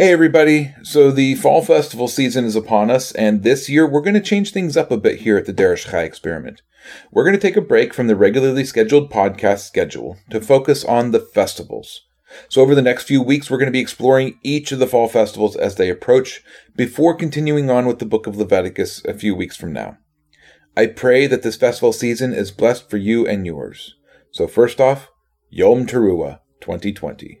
Hey, everybody. So the fall festival season is upon us, and this year we're going to change things up a bit here at the Derish Chai experiment. We're going to take a break from the regularly scheduled podcast schedule to focus on the festivals. So over the next few weeks, we're going to be exploring each of the fall festivals as they approach before continuing on with the book of Leviticus a few weeks from now. I pray that this festival season is blessed for you and yours. So first off, Yom Teruah 2020.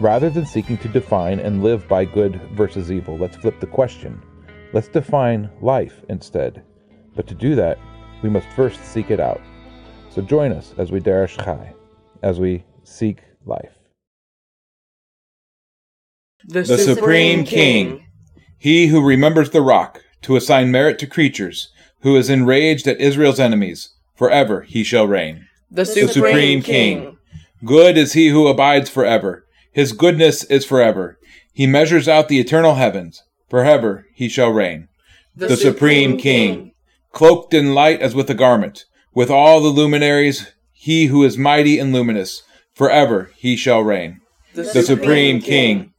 Rather than seeking to define and live by good versus evil, let's flip the question. Let's define life instead. But to do that, we must first seek it out. So join us as we derish chai, as we seek life. The, the Supreme King, he who remembers the rock to assign merit to creatures, who is enraged at Israel's enemies, forever he shall reign. The, the Supreme, Supreme King. King. Good is he who abides forever his goodness is forever. He measures out the eternal heavens. Forever he shall reign. The, the Supreme, Supreme King. King, cloaked in light as with a garment, with all the luminaries, he who is mighty and luminous. Forever he shall reign. The, the Supreme, Supreme King. King,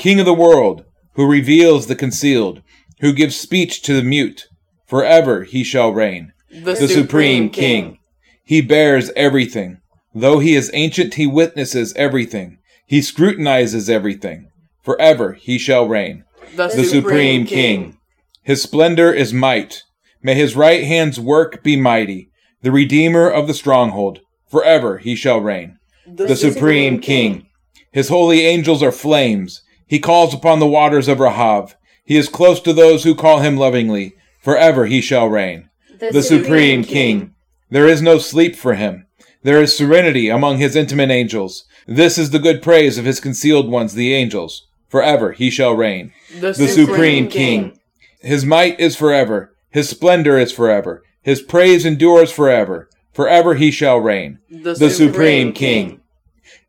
King of the world, who reveals the concealed, who gives speech to the mute. Forever he shall reign. The, the Supreme King. King. He bears everything. Though he is ancient, he witnesses everything. He scrutinizes everything. Forever he shall reign. The, the Supreme, Supreme King. King. His splendor is might. May his right hand's work be mighty. The Redeemer of the stronghold. Forever he shall reign. The, the Supreme, Supreme King. King. His holy angels are flames. He calls upon the waters of Rahav. He is close to those who call him lovingly. Forever he shall reign. The, the Supreme, Supreme King. King. There is no sleep for him. There is serenity among his intimate angels. This is the good praise of his concealed ones, the angels. Forever he shall reign. The, the Supreme, King. King. His might is forever. His splendor is forever. His praise endures forever. Forever he shall reign. The, the Supreme, Supreme King. King.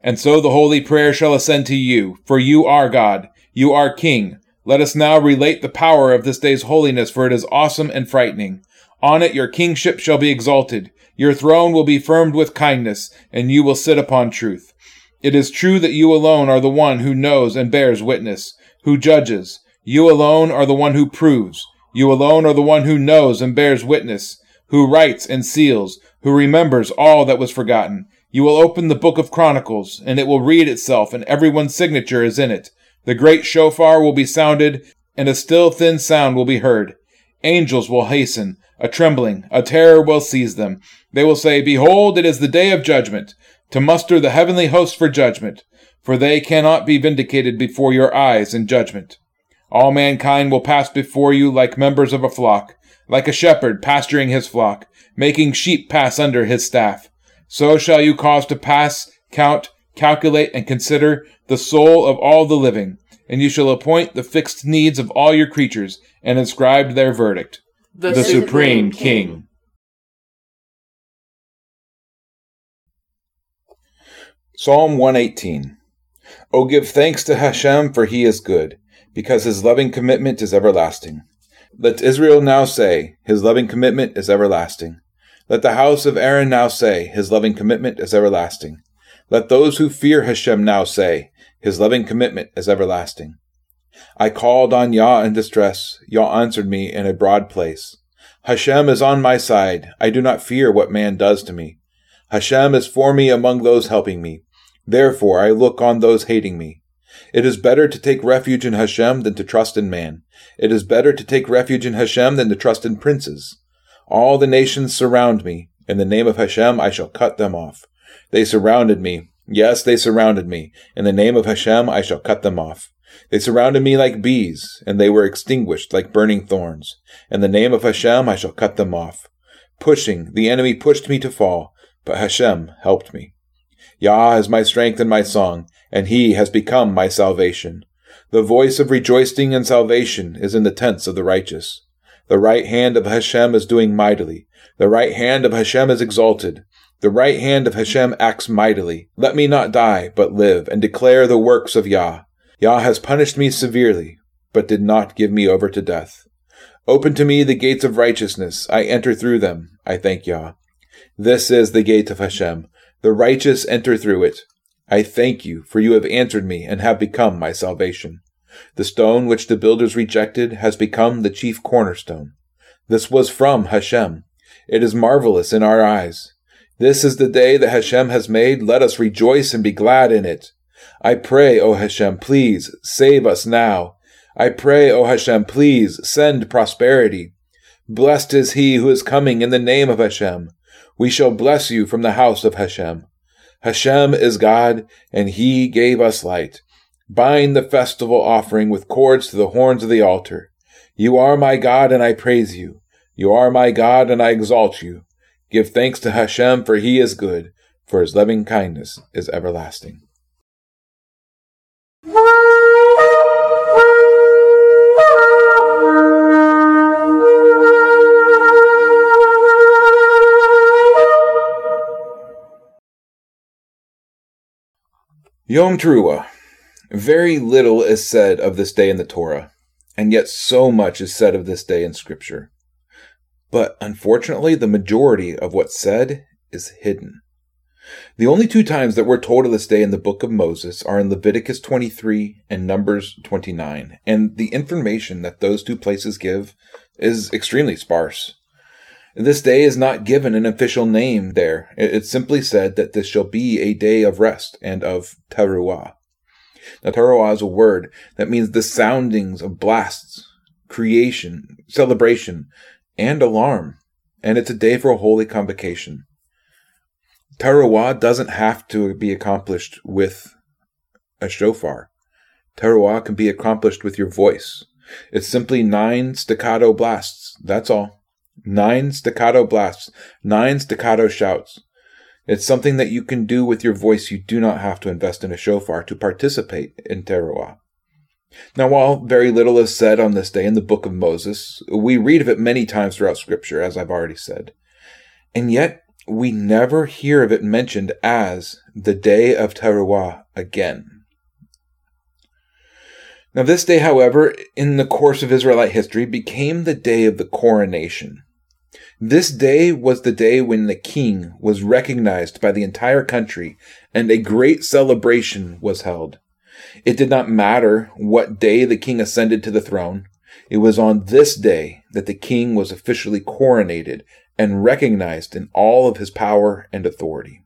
And so the holy prayer shall ascend to you, for you are God. You are King. Let us now relate the power of this day's holiness, for it is awesome and frightening. On it your kingship shall be exalted. Your throne will be firmed with kindness, and you will sit upon truth. It is true that you alone are the one who knows and bears witness, who judges. You alone are the one who proves. You alone are the one who knows and bears witness, who writes and seals, who remembers all that was forgotten. You will open the book of Chronicles, and it will read itself, and everyone's signature is in it. The great shofar will be sounded, and a still thin sound will be heard. Angels will hasten, a trembling, a terror will seize them. They will say, Behold, it is the day of judgment to muster the heavenly host for judgment, for they cannot be vindicated before your eyes in judgment. All mankind will pass before you like members of a flock, like a shepherd pasturing his flock, making sheep pass under his staff. So shall you cause to pass, count, calculate, and consider the soul of all the living, and you shall appoint the fixed needs of all your creatures, and inscribe their verdict. The, the Supreme King. King. Psalm 118 O give thanks to Hashem, for he is good, because his loving commitment is everlasting. Let Israel now say, His loving commitment is everlasting. Let the house of Aaron now say, His loving commitment is everlasting. Let those who fear Hashem now say, His loving commitment is everlasting. I called on Yah in distress. Yah answered me in a broad place. Hashem is on my side. I do not fear what man does to me. Hashem is for me among those helping me. Therefore I look on those hating me. It is better to take refuge in Hashem than to trust in man. It is better to take refuge in Hashem than to trust in princes. All the nations surround me. In the name of Hashem I shall cut them off. They surrounded me. Yes, they surrounded me. In the name of Hashem I shall cut them off. They surrounded me like bees, and they were extinguished like burning thorns. In the name of Hashem I shall cut them off. Pushing, the enemy pushed me to fall, but Hashem helped me. Yah is my strength and my song, and he has become my salvation. The voice of rejoicing and salvation is in the tents of the righteous. The right hand of Hashem is doing mightily. The right hand of Hashem is exalted. The right hand of Hashem acts mightily. Let me not die, but live, and declare the works of Yah. Yah has punished me severely, but did not give me over to death. Open to me the gates of righteousness. I enter through them. I thank Yah. This is the gate of Hashem. The righteous enter through it. I thank you, for you have answered me and have become my salvation. The stone which the builders rejected has become the chief cornerstone. This was from Hashem. It is marvelous in our eyes. This is the day that Hashem has made. Let us rejoice and be glad in it. I pray, O Hashem, please save us now. I pray, O Hashem, please send prosperity. Blessed is he who is coming in the name of Hashem. We shall bless you from the house of Hashem. Hashem is God, and he gave us light. Bind the festival offering with cords to the horns of the altar. You are my God, and I praise you. You are my God, and I exalt you. Give thanks to Hashem, for he is good, for his loving kindness is everlasting. Yom Teruah. Very little is said of this day in the Torah, and yet so much is said of this day in Scripture. But unfortunately, the majority of what's said is hidden. The only two times that we're told of this day in the book of Moses are in Leviticus 23 and Numbers 29, and the information that those two places give is extremely sparse. This day is not given an official name there. It's simply said that this shall be a day of rest and of teruah. Now, teruah is a word that means the soundings of blasts, creation, celebration, and alarm. And it's a day for a holy convocation. Teruah doesn't have to be accomplished with a shofar. Teruah can be accomplished with your voice. It's simply nine staccato blasts. That's all. Nine staccato blasts, nine staccato shouts. It's something that you can do with your voice. You do not have to invest in a shofar to participate in teruah. Now, while very little is said on this day in the book of Moses, we read of it many times throughout Scripture, as I've already said. And yet, we never hear of it mentioned as the day of teruah again. Now, this day, however, in the course of Israelite history, became the day of the coronation. This day was the day when the king was recognized by the entire country and a great celebration was held. It did not matter what day the king ascended to the throne. It was on this day that the king was officially coronated and recognized in all of his power and authority.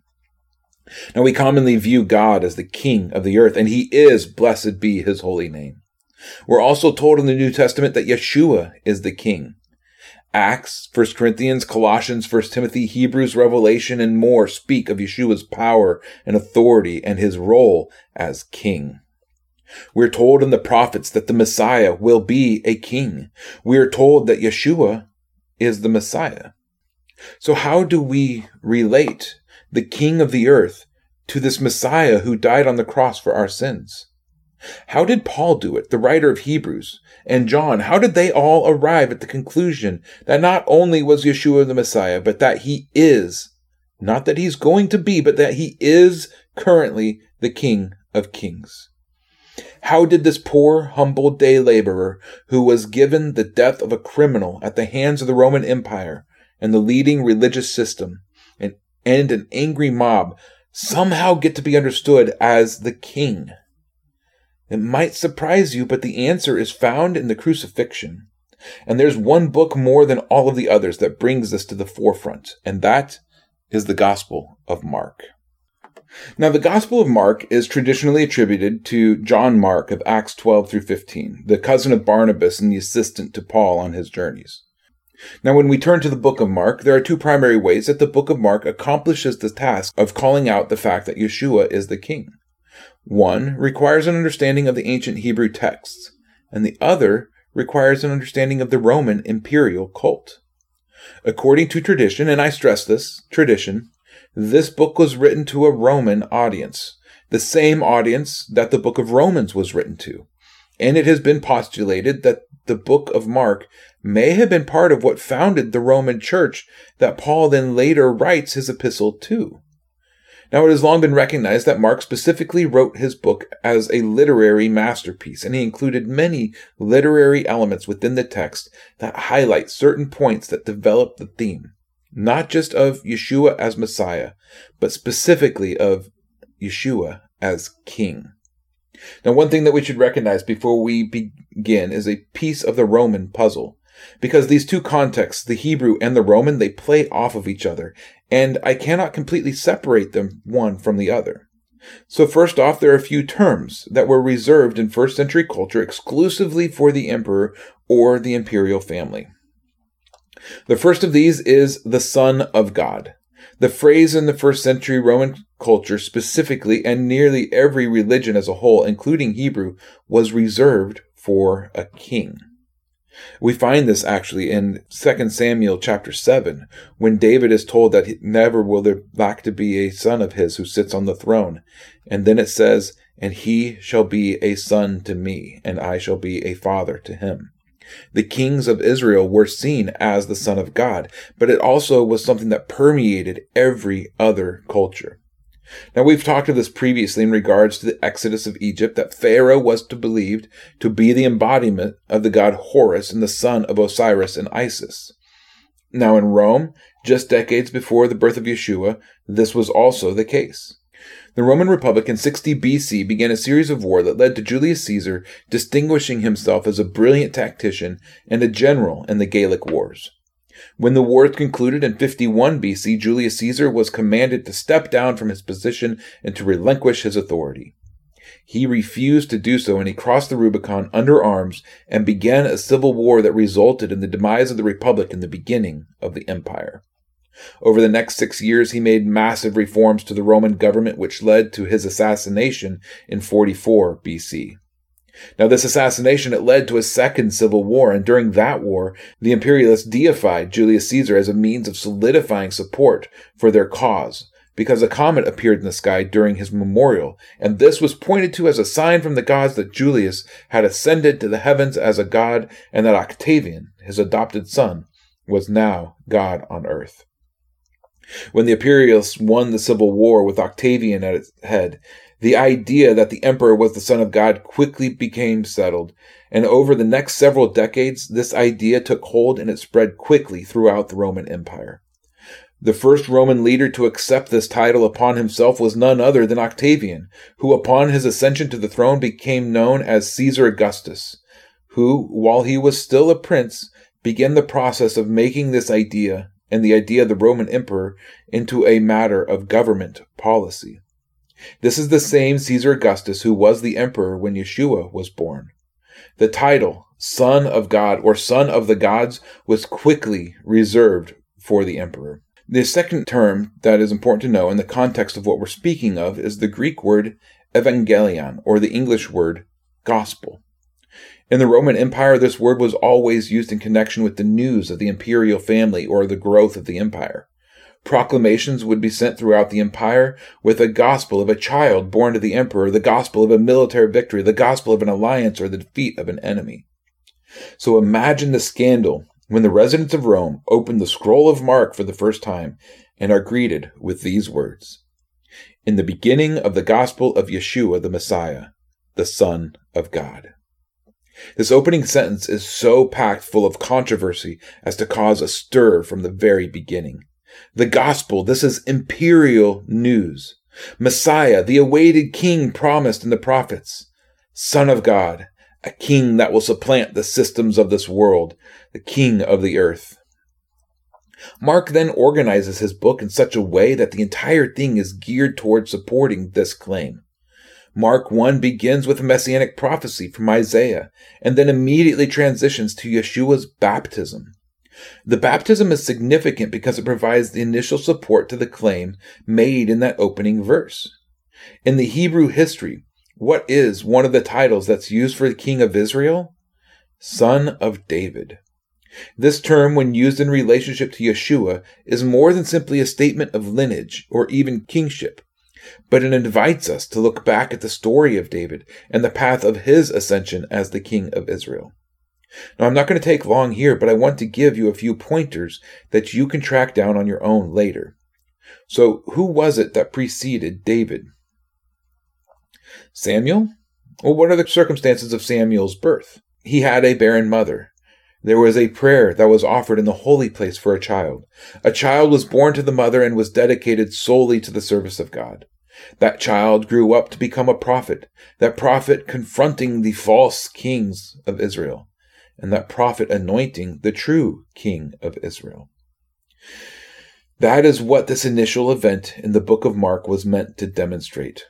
Now we commonly view God as the king of the earth, and he is blessed be his holy name. We're also told in the New Testament that Yeshua is the king. Acts, 1 Corinthians, Colossians, 1 Timothy, Hebrews, Revelation, and more speak of Yeshua's power and authority and his role as king. We're told in the prophets that the Messiah will be a king. We are told that Yeshua is the Messiah. So how do we relate the king of the earth to this Messiah who died on the cross for our sins? How did Paul do it, the writer of Hebrews, and John? How did they all arrive at the conclusion that not only was Yeshua the Messiah, but that he is, not that he's going to be, but that he is currently the King of Kings? How did this poor, humble day laborer, who was given the death of a criminal at the hands of the Roman Empire and the leading religious system, and, and an angry mob, somehow get to be understood as the king? It might surprise you, but the answer is found in the crucifixion. And there's one book more than all of the others that brings this to the forefront, and that is the Gospel of Mark. Now, the Gospel of Mark is traditionally attributed to John Mark of Acts 12 through 15, the cousin of Barnabas and the assistant to Paul on his journeys. Now, when we turn to the book of Mark, there are two primary ways that the book of Mark accomplishes the task of calling out the fact that Yeshua is the king. One requires an understanding of the ancient Hebrew texts, and the other requires an understanding of the Roman imperial cult. According to tradition, and I stress this tradition, this book was written to a Roman audience, the same audience that the book of Romans was written to. and it has been postulated that the book of Mark may have been part of what founded the Roman church that Paul then later writes his epistle to. Now, it has long been recognized that Mark specifically wrote his book as a literary masterpiece, and he included many literary elements within the text that highlight certain points that develop the theme, not just of Yeshua as Messiah, but specifically of Yeshua as King. Now, one thing that we should recognize before we begin is a piece of the Roman puzzle. Because these two contexts, the Hebrew and the Roman, they play off of each other, and I cannot completely separate them one from the other. So, first off, there are a few terms that were reserved in first century culture exclusively for the emperor or the imperial family. The first of these is the Son of God. The phrase in the first century Roman culture specifically, and nearly every religion as a whole, including Hebrew, was reserved for a king. We find this actually in 2 Samuel chapter 7, when David is told that never will there lack to be a son of his who sits on the throne. And then it says, And he shall be a son to me, and I shall be a father to him. The kings of Israel were seen as the Son of God, but it also was something that permeated every other culture. Now, we've talked of this previously in regards to the exodus of Egypt, that Pharaoh was to believed to be the embodiment of the god Horus and the son of Osiris and Isis. Now, in Rome, just decades before the birth of Yeshua, this was also the case. The Roman Republic in 60 BC began a series of war that led to Julius Caesar distinguishing himself as a brilliant tactician and a general in the Gallic Wars. When the war concluded in 51 BC, Julius Caesar was commanded to step down from his position and to relinquish his authority. He refused to do so and he crossed the Rubicon under arms and began a civil war that resulted in the demise of the Republic and the beginning of the Empire. Over the next six years, he made massive reforms to the Roman government, which led to his assassination in 44 BC. Now, this assassination, it led to a second civil war, and during that war, the imperialists deified Julius Caesar as a means of solidifying support for their cause, because a comet appeared in the sky during his memorial, and this was pointed to as a sign from the gods that Julius had ascended to the heavens as a god, and that Octavian, his adopted son, was now God on earth. When the imperialists won the civil war with Octavian at its head, the idea that the emperor was the son of God quickly became settled, and over the next several decades, this idea took hold and it spread quickly throughout the Roman Empire. The first Roman leader to accept this title upon himself was none other than Octavian, who upon his ascension to the throne became known as Caesar Augustus, who, while he was still a prince, began the process of making this idea and the idea of the Roman emperor into a matter of government policy. This is the same Caesar Augustus who was the emperor when Yeshua was born. The title, Son of God or Son of the Gods, was quickly reserved for the emperor. The second term that is important to know in the context of what we're speaking of is the Greek word evangelion, or the English word gospel. In the Roman Empire, this word was always used in connection with the news of the imperial family or the growth of the empire. Proclamations would be sent throughout the empire with a gospel of a child born to the emperor, the gospel of a military victory, the gospel of an alliance or the defeat of an enemy. So imagine the scandal when the residents of Rome open the scroll of Mark for the first time and are greeted with these words In the beginning of the gospel of Yeshua the Messiah, the Son of God. This opening sentence is so packed full of controversy as to cause a stir from the very beginning. The gospel, this is imperial news. Messiah, the awaited king promised in the prophets. Son of God, a king that will supplant the systems of this world, the king of the earth. Mark then organizes his book in such a way that the entire thing is geared towards supporting this claim. Mark 1 begins with a messianic prophecy from Isaiah and then immediately transitions to Yeshua's baptism. The baptism is significant because it provides the initial support to the claim made in that opening verse. In the Hebrew history, what is one of the titles that's used for the king of Israel? Son of David. This term, when used in relationship to Yeshua, is more than simply a statement of lineage or even kingship. but it invites us to look back at the story of David and the path of his ascension as the king of Israel. Now, I'm not going to take long here, but I want to give you a few pointers that you can track down on your own later. So, who was it that preceded David? Samuel? Well, what are the circumstances of Samuel's birth? He had a barren mother. There was a prayer that was offered in the holy place for a child. A child was born to the mother and was dedicated solely to the service of God. That child grew up to become a prophet, that prophet confronting the false kings of Israel, and that prophet anointing the true king of Israel. That is what this initial event in the book of Mark was meant to demonstrate.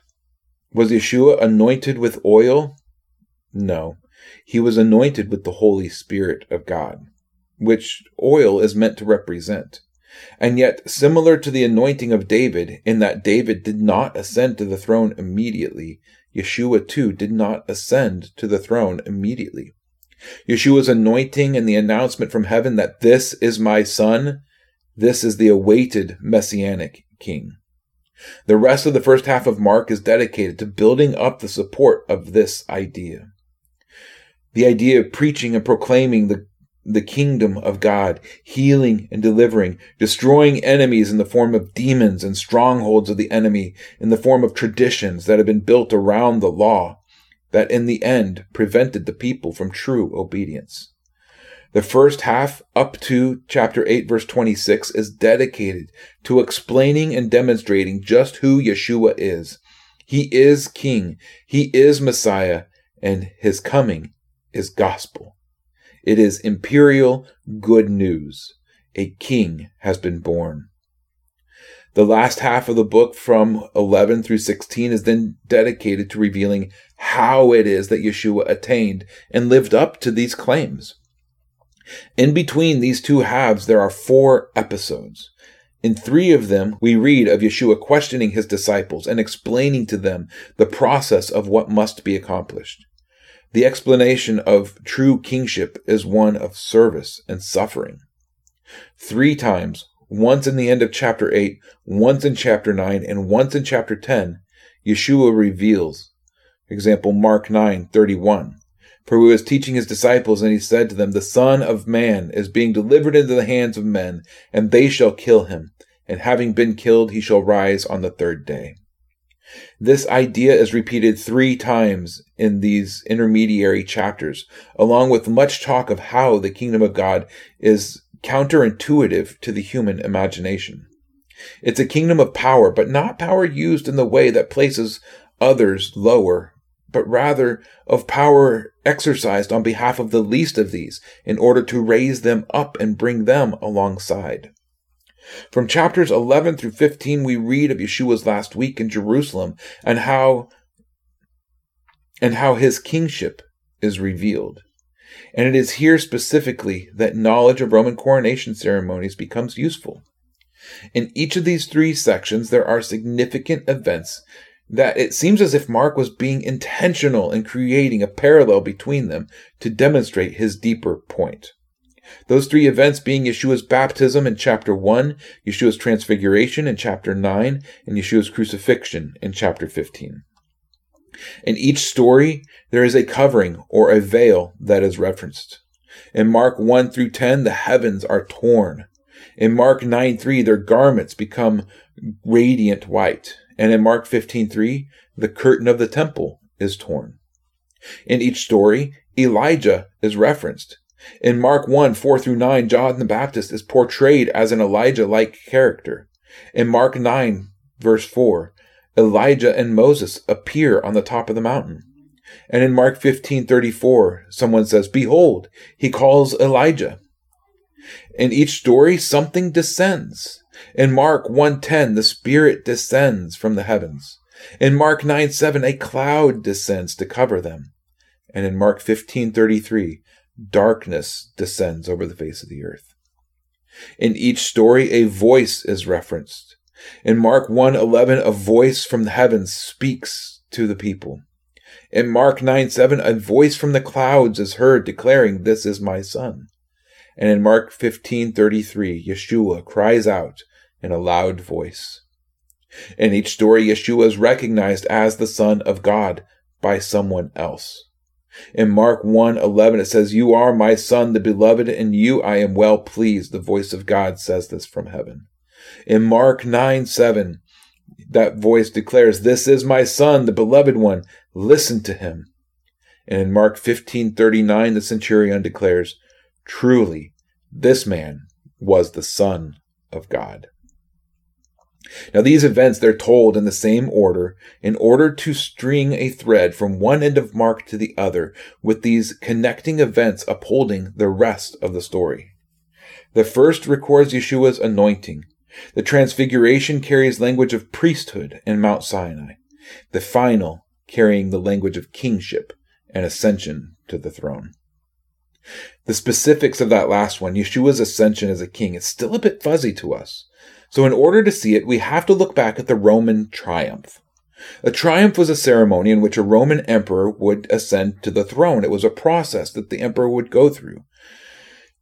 Was Yeshua anointed with oil? No. He was anointed with the Holy Spirit of God, which oil is meant to represent. And yet, similar to the anointing of David, in that David did not ascend to the throne immediately, Yeshua too did not ascend to the throne immediately. Yeshua's anointing and the announcement from heaven that this is my son, this is the awaited messianic king. The rest of the first half of Mark is dedicated to building up the support of this idea. The idea of preaching and proclaiming the the kingdom of God, healing and delivering, destroying enemies in the form of demons and strongholds of the enemy, in the form of traditions that have been built around the law, that in the end prevented the people from true obedience. The first half, up to chapter 8, verse 26, is dedicated to explaining and demonstrating just who Yeshua is. He is King, He is Messiah, and His coming is gospel. It is imperial good news. A king has been born. The last half of the book from 11 through 16 is then dedicated to revealing how it is that Yeshua attained and lived up to these claims. In between these two halves, there are four episodes. In three of them, we read of Yeshua questioning his disciples and explaining to them the process of what must be accomplished. The explanation of true kingship is one of service and suffering. Three times, once in the end of chapter 8, once in chapter 9, and once in chapter 10, Yeshua reveals. Example, Mark 9, 31. For he was teaching his disciples, and he said to them, The Son of Man is being delivered into the hands of men, and they shall kill him, and having been killed, he shall rise on the third day. This idea is repeated three times in these intermediary chapters, along with much talk of how the kingdom of God is counterintuitive to the human imagination. It's a kingdom of power, but not power used in the way that places others lower, but rather of power exercised on behalf of the least of these in order to raise them up and bring them alongside. From chapters 11 through 15, we read of Yeshua's last week in Jerusalem and how, and how his kingship is revealed. And it is here specifically that knowledge of Roman coronation ceremonies becomes useful. In each of these three sections, there are significant events that it seems as if Mark was being intentional in creating a parallel between them to demonstrate his deeper point. Those three events being Yeshua's baptism in chapter 1, Yeshua's transfiguration in chapter 9, and Yeshua's crucifixion in chapter 15. In each story, there is a covering or a veil that is referenced. In Mark 1 through 10, the heavens are torn. In Mark 9 3, their garments become radiant white. And in Mark 15 3, the curtain of the temple is torn. In each story, Elijah is referenced. In Mark 1 4 through 9, John the Baptist is portrayed as an Elijah like character. In Mark 9, verse 4, Elijah and Moses appear on the top of the mountain. And in Mark 15:34, someone says, "Behold, he calls Elijah." In each story, something descends. In Mark 1:10, the Spirit descends from the heavens. In Mark 9:7, a cloud descends to cover them. And in Mark 15:33, darkness descends over the face of the earth. In each story, a voice is referenced. In Mark 1:11, a voice from the heavens speaks to the people. In Mark 9:7, a voice from the clouds is heard declaring, "This is my son." And in Mark 15:33, Yeshua cries out in a loud voice. In each story, Yeshua is recognized as the Son of God by someone else. In Mark 1 11, it says, You are my son, the beloved, and you I am well pleased. The voice of God says this from heaven. In Mark 9 7, that voice declares, This is my son, the beloved one. Listen to him. And in Mark 15 39, the centurion declares, Truly, this man was the Son of God. Now, these events, they're told in the same order in order to string a thread from one end of Mark to the other, with these connecting events upholding the rest of the story. The first records Yeshua's anointing. The transfiguration carries language of priesthood in Mount Sinai. The final carrying the language of kingship and ascension to the throne. The specifics of that last one, Yeshua's ascension as a king, is still a bit fuzzy to us. So, in order to see it, we have to look back at the Roman triumph. A triumph was a ceremony in which a Roman emperor would ascend to the throne. It was a process that the emperor would go through.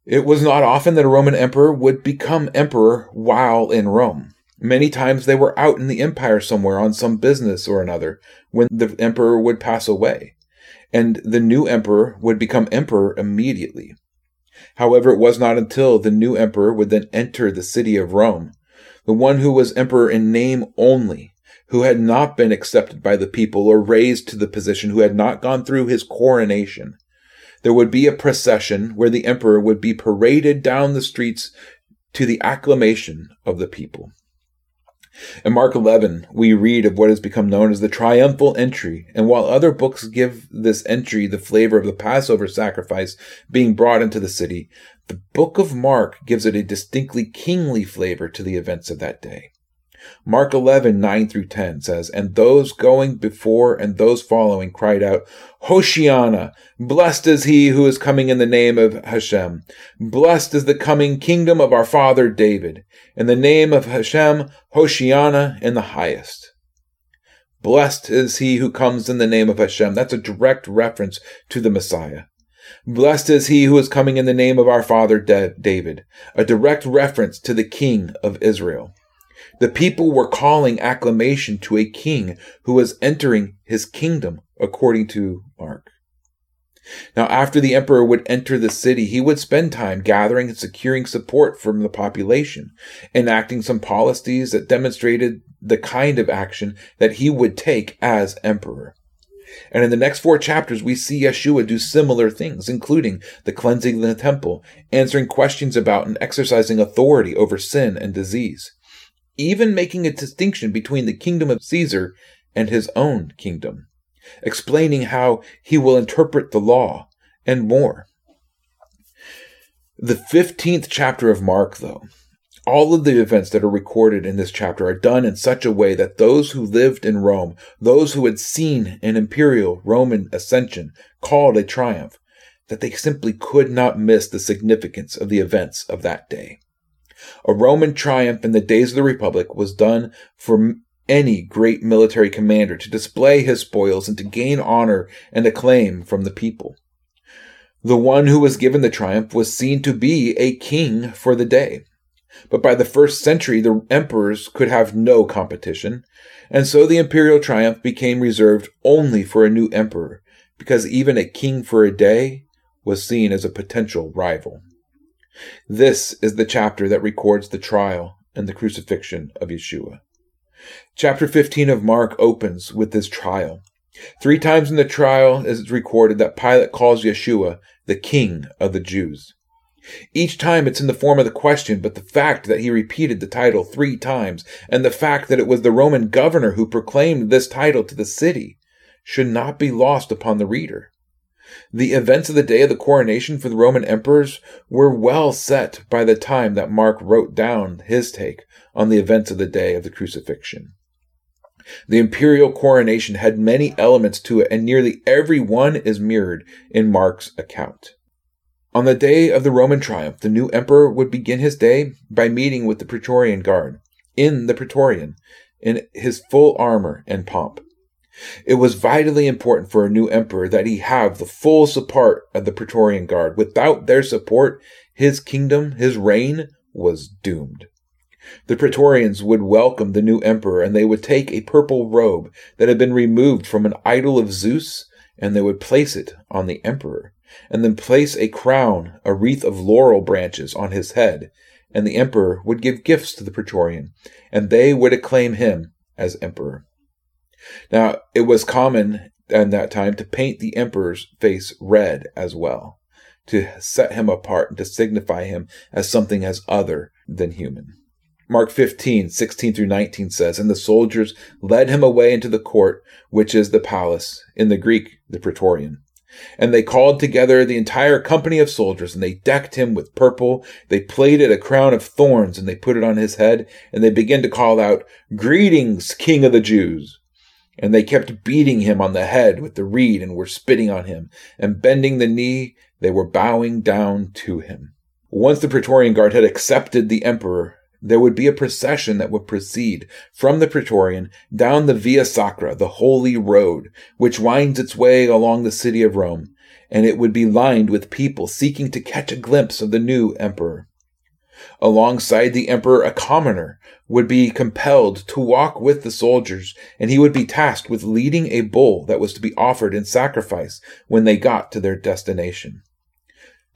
It was not often that a Roman emperor would become emperor while in Rome. Many times they were out in the empire somewhere on some business or another when the emperor would pass away, and the new emperor would become emperor immediately. However, it was not until the new emperor would then enter the city of Rome the one who was emperor in name only, who had not been accepted by the people or raised to the position, who had not gone through his coronation. There would be a procession where the emperor would be paraded down the streets to the acclamation of the people. In Mark 11, we read of what has become known as the triumphal entry, and while other books give this entry the flavor of the Passover sacrifice being brought into the city, the book of Mark gives it a distinctly kingly flavor to the events of that day. Mark 11, 9 through 10 says, And those going before and those following cried out, Hoshiana! Blessed is he who is coming in the name of Hashem. Blessed is the coming kingdom of our father David. In the name of Hashem, Hoshiana in the highest. Blessed is he who comes in the name of Hashem. That's a direct reference to the Messiah. Blessed is he who is coming in the name of our father David, a direct reference to the king of Israel. The people were calling acclamation to a king who was entering his kingdom, according to Mark. Now, after the emperor would enter the city, he would spend time gathering and securing support from the population, enacting some policies that demonstrated the kind of action that he would take as emperor. And in the next four chapters, we see Yeshua do similar things, including the cleansing of the temple, answering questions about and exercising authority over sin and disease, even making a distinction between the kingdom of Caesar and his own kingdom, explaining how he will interpret the law, and more. The 15th chapter of Mark, though, all of the events that are recorded in this chapter are done in such a way that those who lived in Rome, those who had seen an imperial Roman ascension called a triumph, that they simply could not miss the significance of the events of that day. A Roman triumph in the days of the Republic was done for any great military commander to display his spoils and to gain honor and acclaim from the people. The one who was given the triumph was seen to be a king for the day. But by the first century, the emperors could have no competition, and so the imperial triumph became reserved only for a new emperor, because even a king for a day was seen as a potential rival. This is the chapter that records the trial and the crucifixion of Yeshua. Chapter 15 of Mark opens with this trial. Three times in the trial is recorded that Pilate calls Yeshua the King of the Jews. Each time it's in the form of the question, but the fact that he repeated the title three times, and the fact that it was the Roman governor who proclaimed this title to the city, should not be lost upon the reader. The events of the day of the coronation for the Roman emperors were well set by the time that Mark wrote down his take on the events of the day of the crucifixion. The imperial coronation had many elements to it, and nearly every one is mirrored in Mark's account. On the day of the Roman triumph, the new emperor would begin his day by meeting with the Praetorian Guard in the Praetorian in his full armor and pomp. It was vitally important for a new emperor that he have the full support of the Praetorian Guard. Without their support, his kingdom, his reign, was doomed. The Praetorians would welcome the new emperor, and they would take a purple robe that had been removed from an idol of Zeus, and they would place it on the emperor, and then place a crown, a wreath of laurel branches on his head, and the emperor would give gifts to the Praetorian, and they would acclaim him as emperor. Now, it was common in that time to paint the emperor's face red as well, to set him apart and to signify him as something as other than human. Mark 15, 16 through 19 says, And the soldiers led him away into the court, which is the palace, in the Greek, the Praetorian. And they called together the entire company of soldiers, and they decked him with purple. They plaited a crown of thorns, and they put it on his head, and they began to call out, Greetings, King of the Jews! And they kept beating him on the head with the reed, and were spitting on him, and bending the knee, they were bowing down to him. Once the Praetorian Guard had accepted the emperor, there would be a procession that would proceed from the Praetorian down the Via Sacra, the holy road, which winds its way along the city of Rome, and it would be lined with people seeking to catch a glimpse of the new emperor. Alongside the emperor, a commoner would be compelled to walk with the soldiers, and he would be tasked with leading a bull that was to be offered in sacrifice when they got to their destination.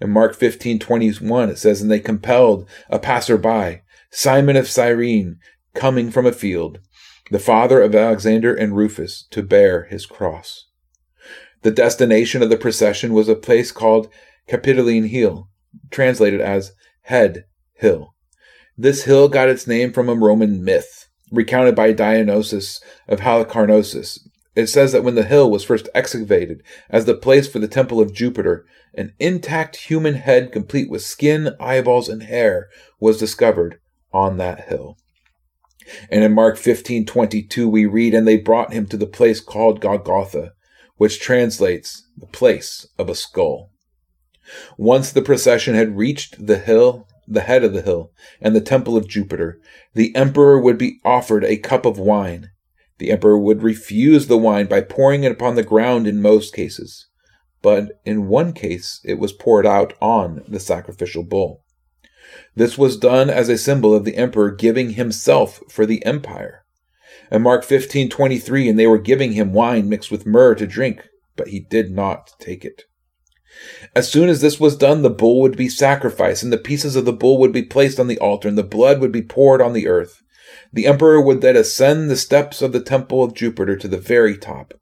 In Mark 15:21 it says and they compelled a passerby Simon of Cyrene, coming from a field, the father of Alexander and Rufus, to bear his cross. The destination of the procession was a place called Capitoline Hill, translated as Head Hill. This hill got its name from a Roman myth, recounted by Dionysius of Halicarnassus. It says that when the hill was first excavated as the place for the temple of Jupiter, an intact human head complete with skin, eyeballs, and hair was discovered, on that hill. And in Mark 15:22 we read and they brought him to the place called Golgotha, which translates the place of a skull. Once the procession had reached the hill, the head of the hill, and the temple of Jupiter, the emperor would be offered a cup of wine. The emperor would refuse the wine by pouring it upon the ground in most cases, but in one case it was poured out on the sacrificial bull. This was done as a symbol of the emperor giving himself for the empire. In Mark 15:23 and they were giving him wine mixed with myrrh to drink, but he did not take it. As soon as this was done, the bull would be sacrificed, and the pieces of the bull would be placed on the altar, and the blood would be poured on the earth. The emperor would then ascend the steps of the temple of Jupiter to the very top.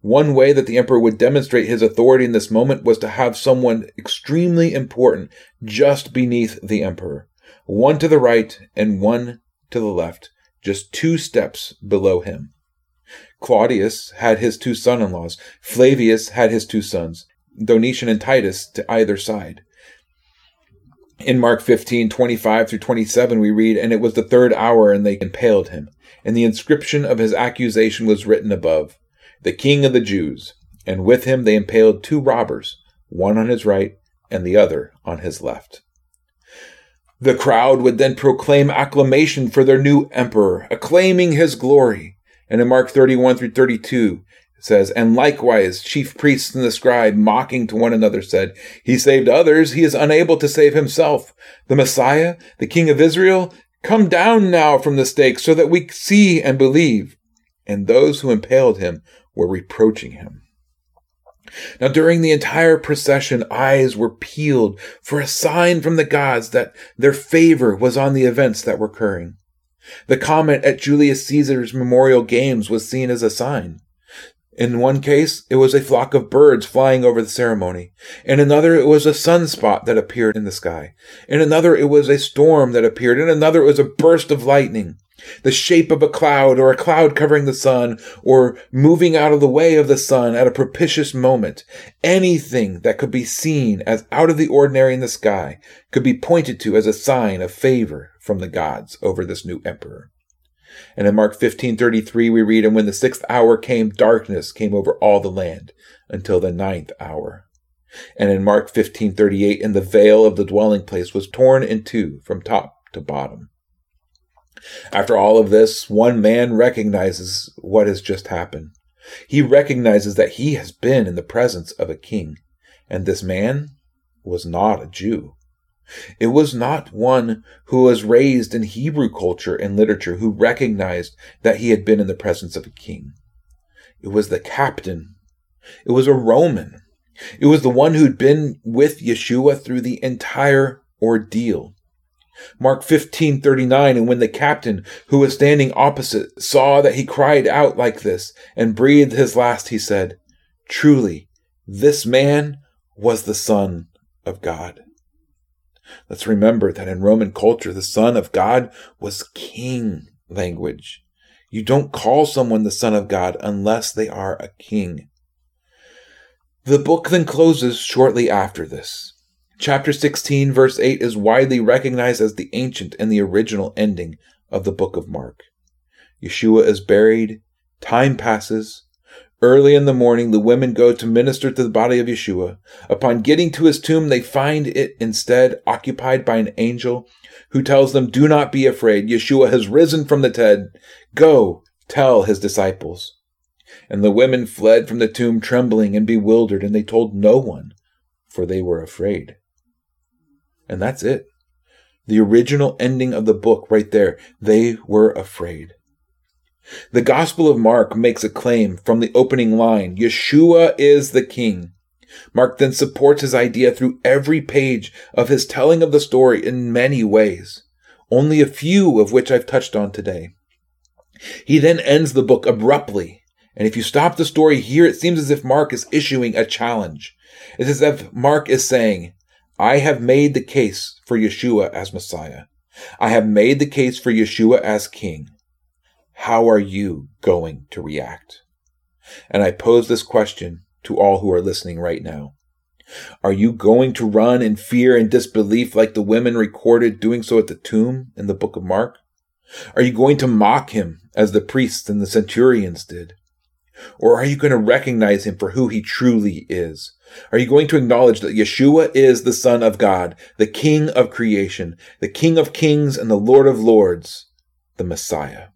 One way that the emperor would demonstrate his authority in this moment was to have someone extremely important just beneath the emperor, one to the right and one to the left, just two steps below him. Claudius had his two son in laws, Flavius had his two sons, Domitian and Titus to either side. In Mark 15, 25 through 27, we read, And it was the third hour, and they impaled him. And the inscription of his accusation was written above the king of the Jews, and with him they impaled two robbers, one on his right and the other on his left. The crowd would then proclaim acclamation for their new emperor, acclaiming his glory. And in Mark 31 through 32, it says, And likewise, chief priests and the scribe, mocking to one another, said, He saved others, he is unable to save himself. The Messiah, the King of Israel, come down now from the stake so that we see and believe. And those who impaled him were reproaching him. Now, during the entire procession, eyes were peeled for a sign from the gods that their favor was on the events that were occurring. The comet at Julius Caesar's memorial games was seen as a sign. In one case, it was a flock of birds flying over the ceremony. In another, it was a sunspot that appeared in the sky. In another, it was a storm that appeared. In another, it was a burst of lightning the shape of a cloud or a cloud covering the sun or moving out of the way of the sun at a propitious moment. Anything that could be seen as out of the ordinary in the sky could be pointed to as a sign of favor from the gods over this new emperor. And in Mark 15:33 we read and when the 6th hour came darkness came over all the land until the ninth hour. And in Mark 15:38 and the veil of the dwelling place was torn in two from top to bottom. After all of this, one man recognizes what has just happened. He recognizes that he has been in the presence of a king, and this man was not a Jew. It was not one who was raised in Hebrew culture and literature who recognized that he had been in the presence of a king. It was the captain. It was a Roman. It was the one who'd been with Yeshua through the entire ordeal. Mark 15:39 and when the captain who was standing opposite saw that he cried out like this and breathed his last he said truly this man was the son of God Let's remember that in Roman culture the son of God was king language you don't call someone the son of God unless they are a king the book then closes shortly after this Chapter 16, verse 8 is widely recognized as the ancient and the original ending of the book of Mark. Yeshua is buried, time passes. Early in the morning, the women go to minister to the body of Yeshua. Upon getting to his tomb, they find it instead occupied by an angel who tells them, Do not be afraid. Yeshua has risen from the dead. Go, tell his disciples. And the women fled from the tomb trembling and bewildered, and they told no one, for they were afraid. And that's it. The original ending of the book right there. They were afraid. The Gospel of Mark makes a claim from the opening line Yeshua is the King. Mark then supports his idea through every page of his telling of the story in many ways, only a few of which I've touched on today. He then ends the book abruptly, and if you stop the story here, it seems as if Mark is issuing a challenge. It's as if Mark is saying, I have made the case for Yeshua as Messiah. I have made the case for Yeshua as King. How are you going to react? And I pose this question to all who are listening right now. Are you going to run in fear and disbelief like the women recorded doing so at the tomb in the book of Mark? Are you going to mock him as the priests and the centurions did? Or are you going to recognize him for who he truly is? Are you going to acknowledge that Yeshua is the Son of God, the King of creation, the King of kings and the Lord of lords, the Messiah?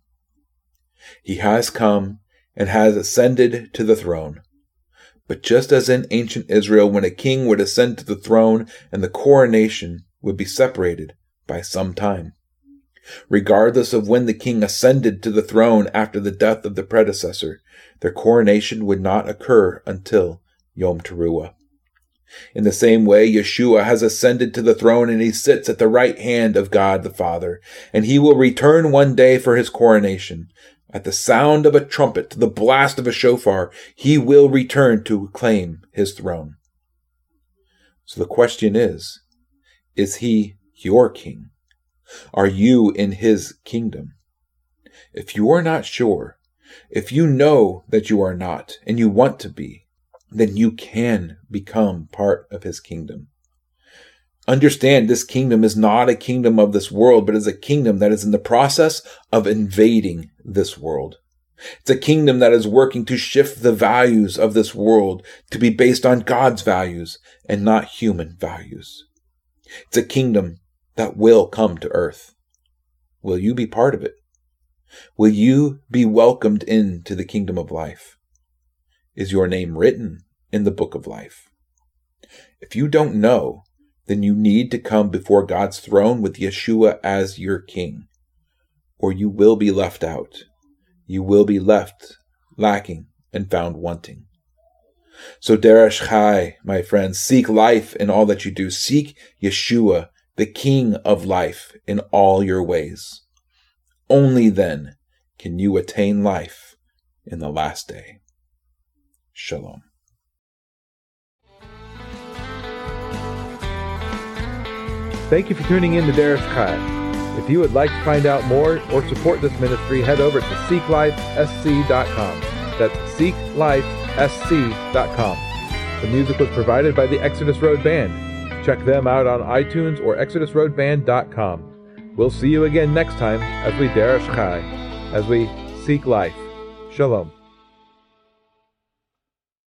He has come and has ascended to the throne. But just as in ancient Israel, when a king would ascend to the throne and the coronation would be separated by some time, regardless of when the king ascended to the throne after the death of the predecessor, their coronation would not occur until Yom Teruah. In the same way, Yeshua has ascended to the throne and he sits at the right hand of God the Father, and he will return one day for his coronation. At the sound of a trumpet, to the blast of a shofar, he will return to claim his throne. So the question is, is he your king? Are you in his kingdom? If you are not sure, if you know that you are not and you want to be, then you can become part of his kingdom. Understand this kingdom is not a kingdom of this world, but is a kingdom that is in the process of invading this world. It's a kingdom that is working to shift the values of this world to be based on God's values and not human values. It's a kingdom that will come to earth. Will you be part of it? Will you be welcomed into the kingdom of life? Is your name written in the book of life? If you don't know, then you need to come before God's throne with Yeshua as your king, or you will be left out. You will be left lacking and found wanting. So Derash Chai, my friends, seek life in all that you do. Seek Yeshua, the King of life, in all your ways. Only then can you attain life in the last day. Shalom. Thank you for tuning in to Derash Chai. If you would like to find out more or support this ministry, head over to seeklifesc.com. That's seeklifesc.com. The music was provided by the Exodus Road Band. Check them out on iTunes or exodusroadband.com. We'll see you again next time as we Darish Chai, as we seek life. Shalom.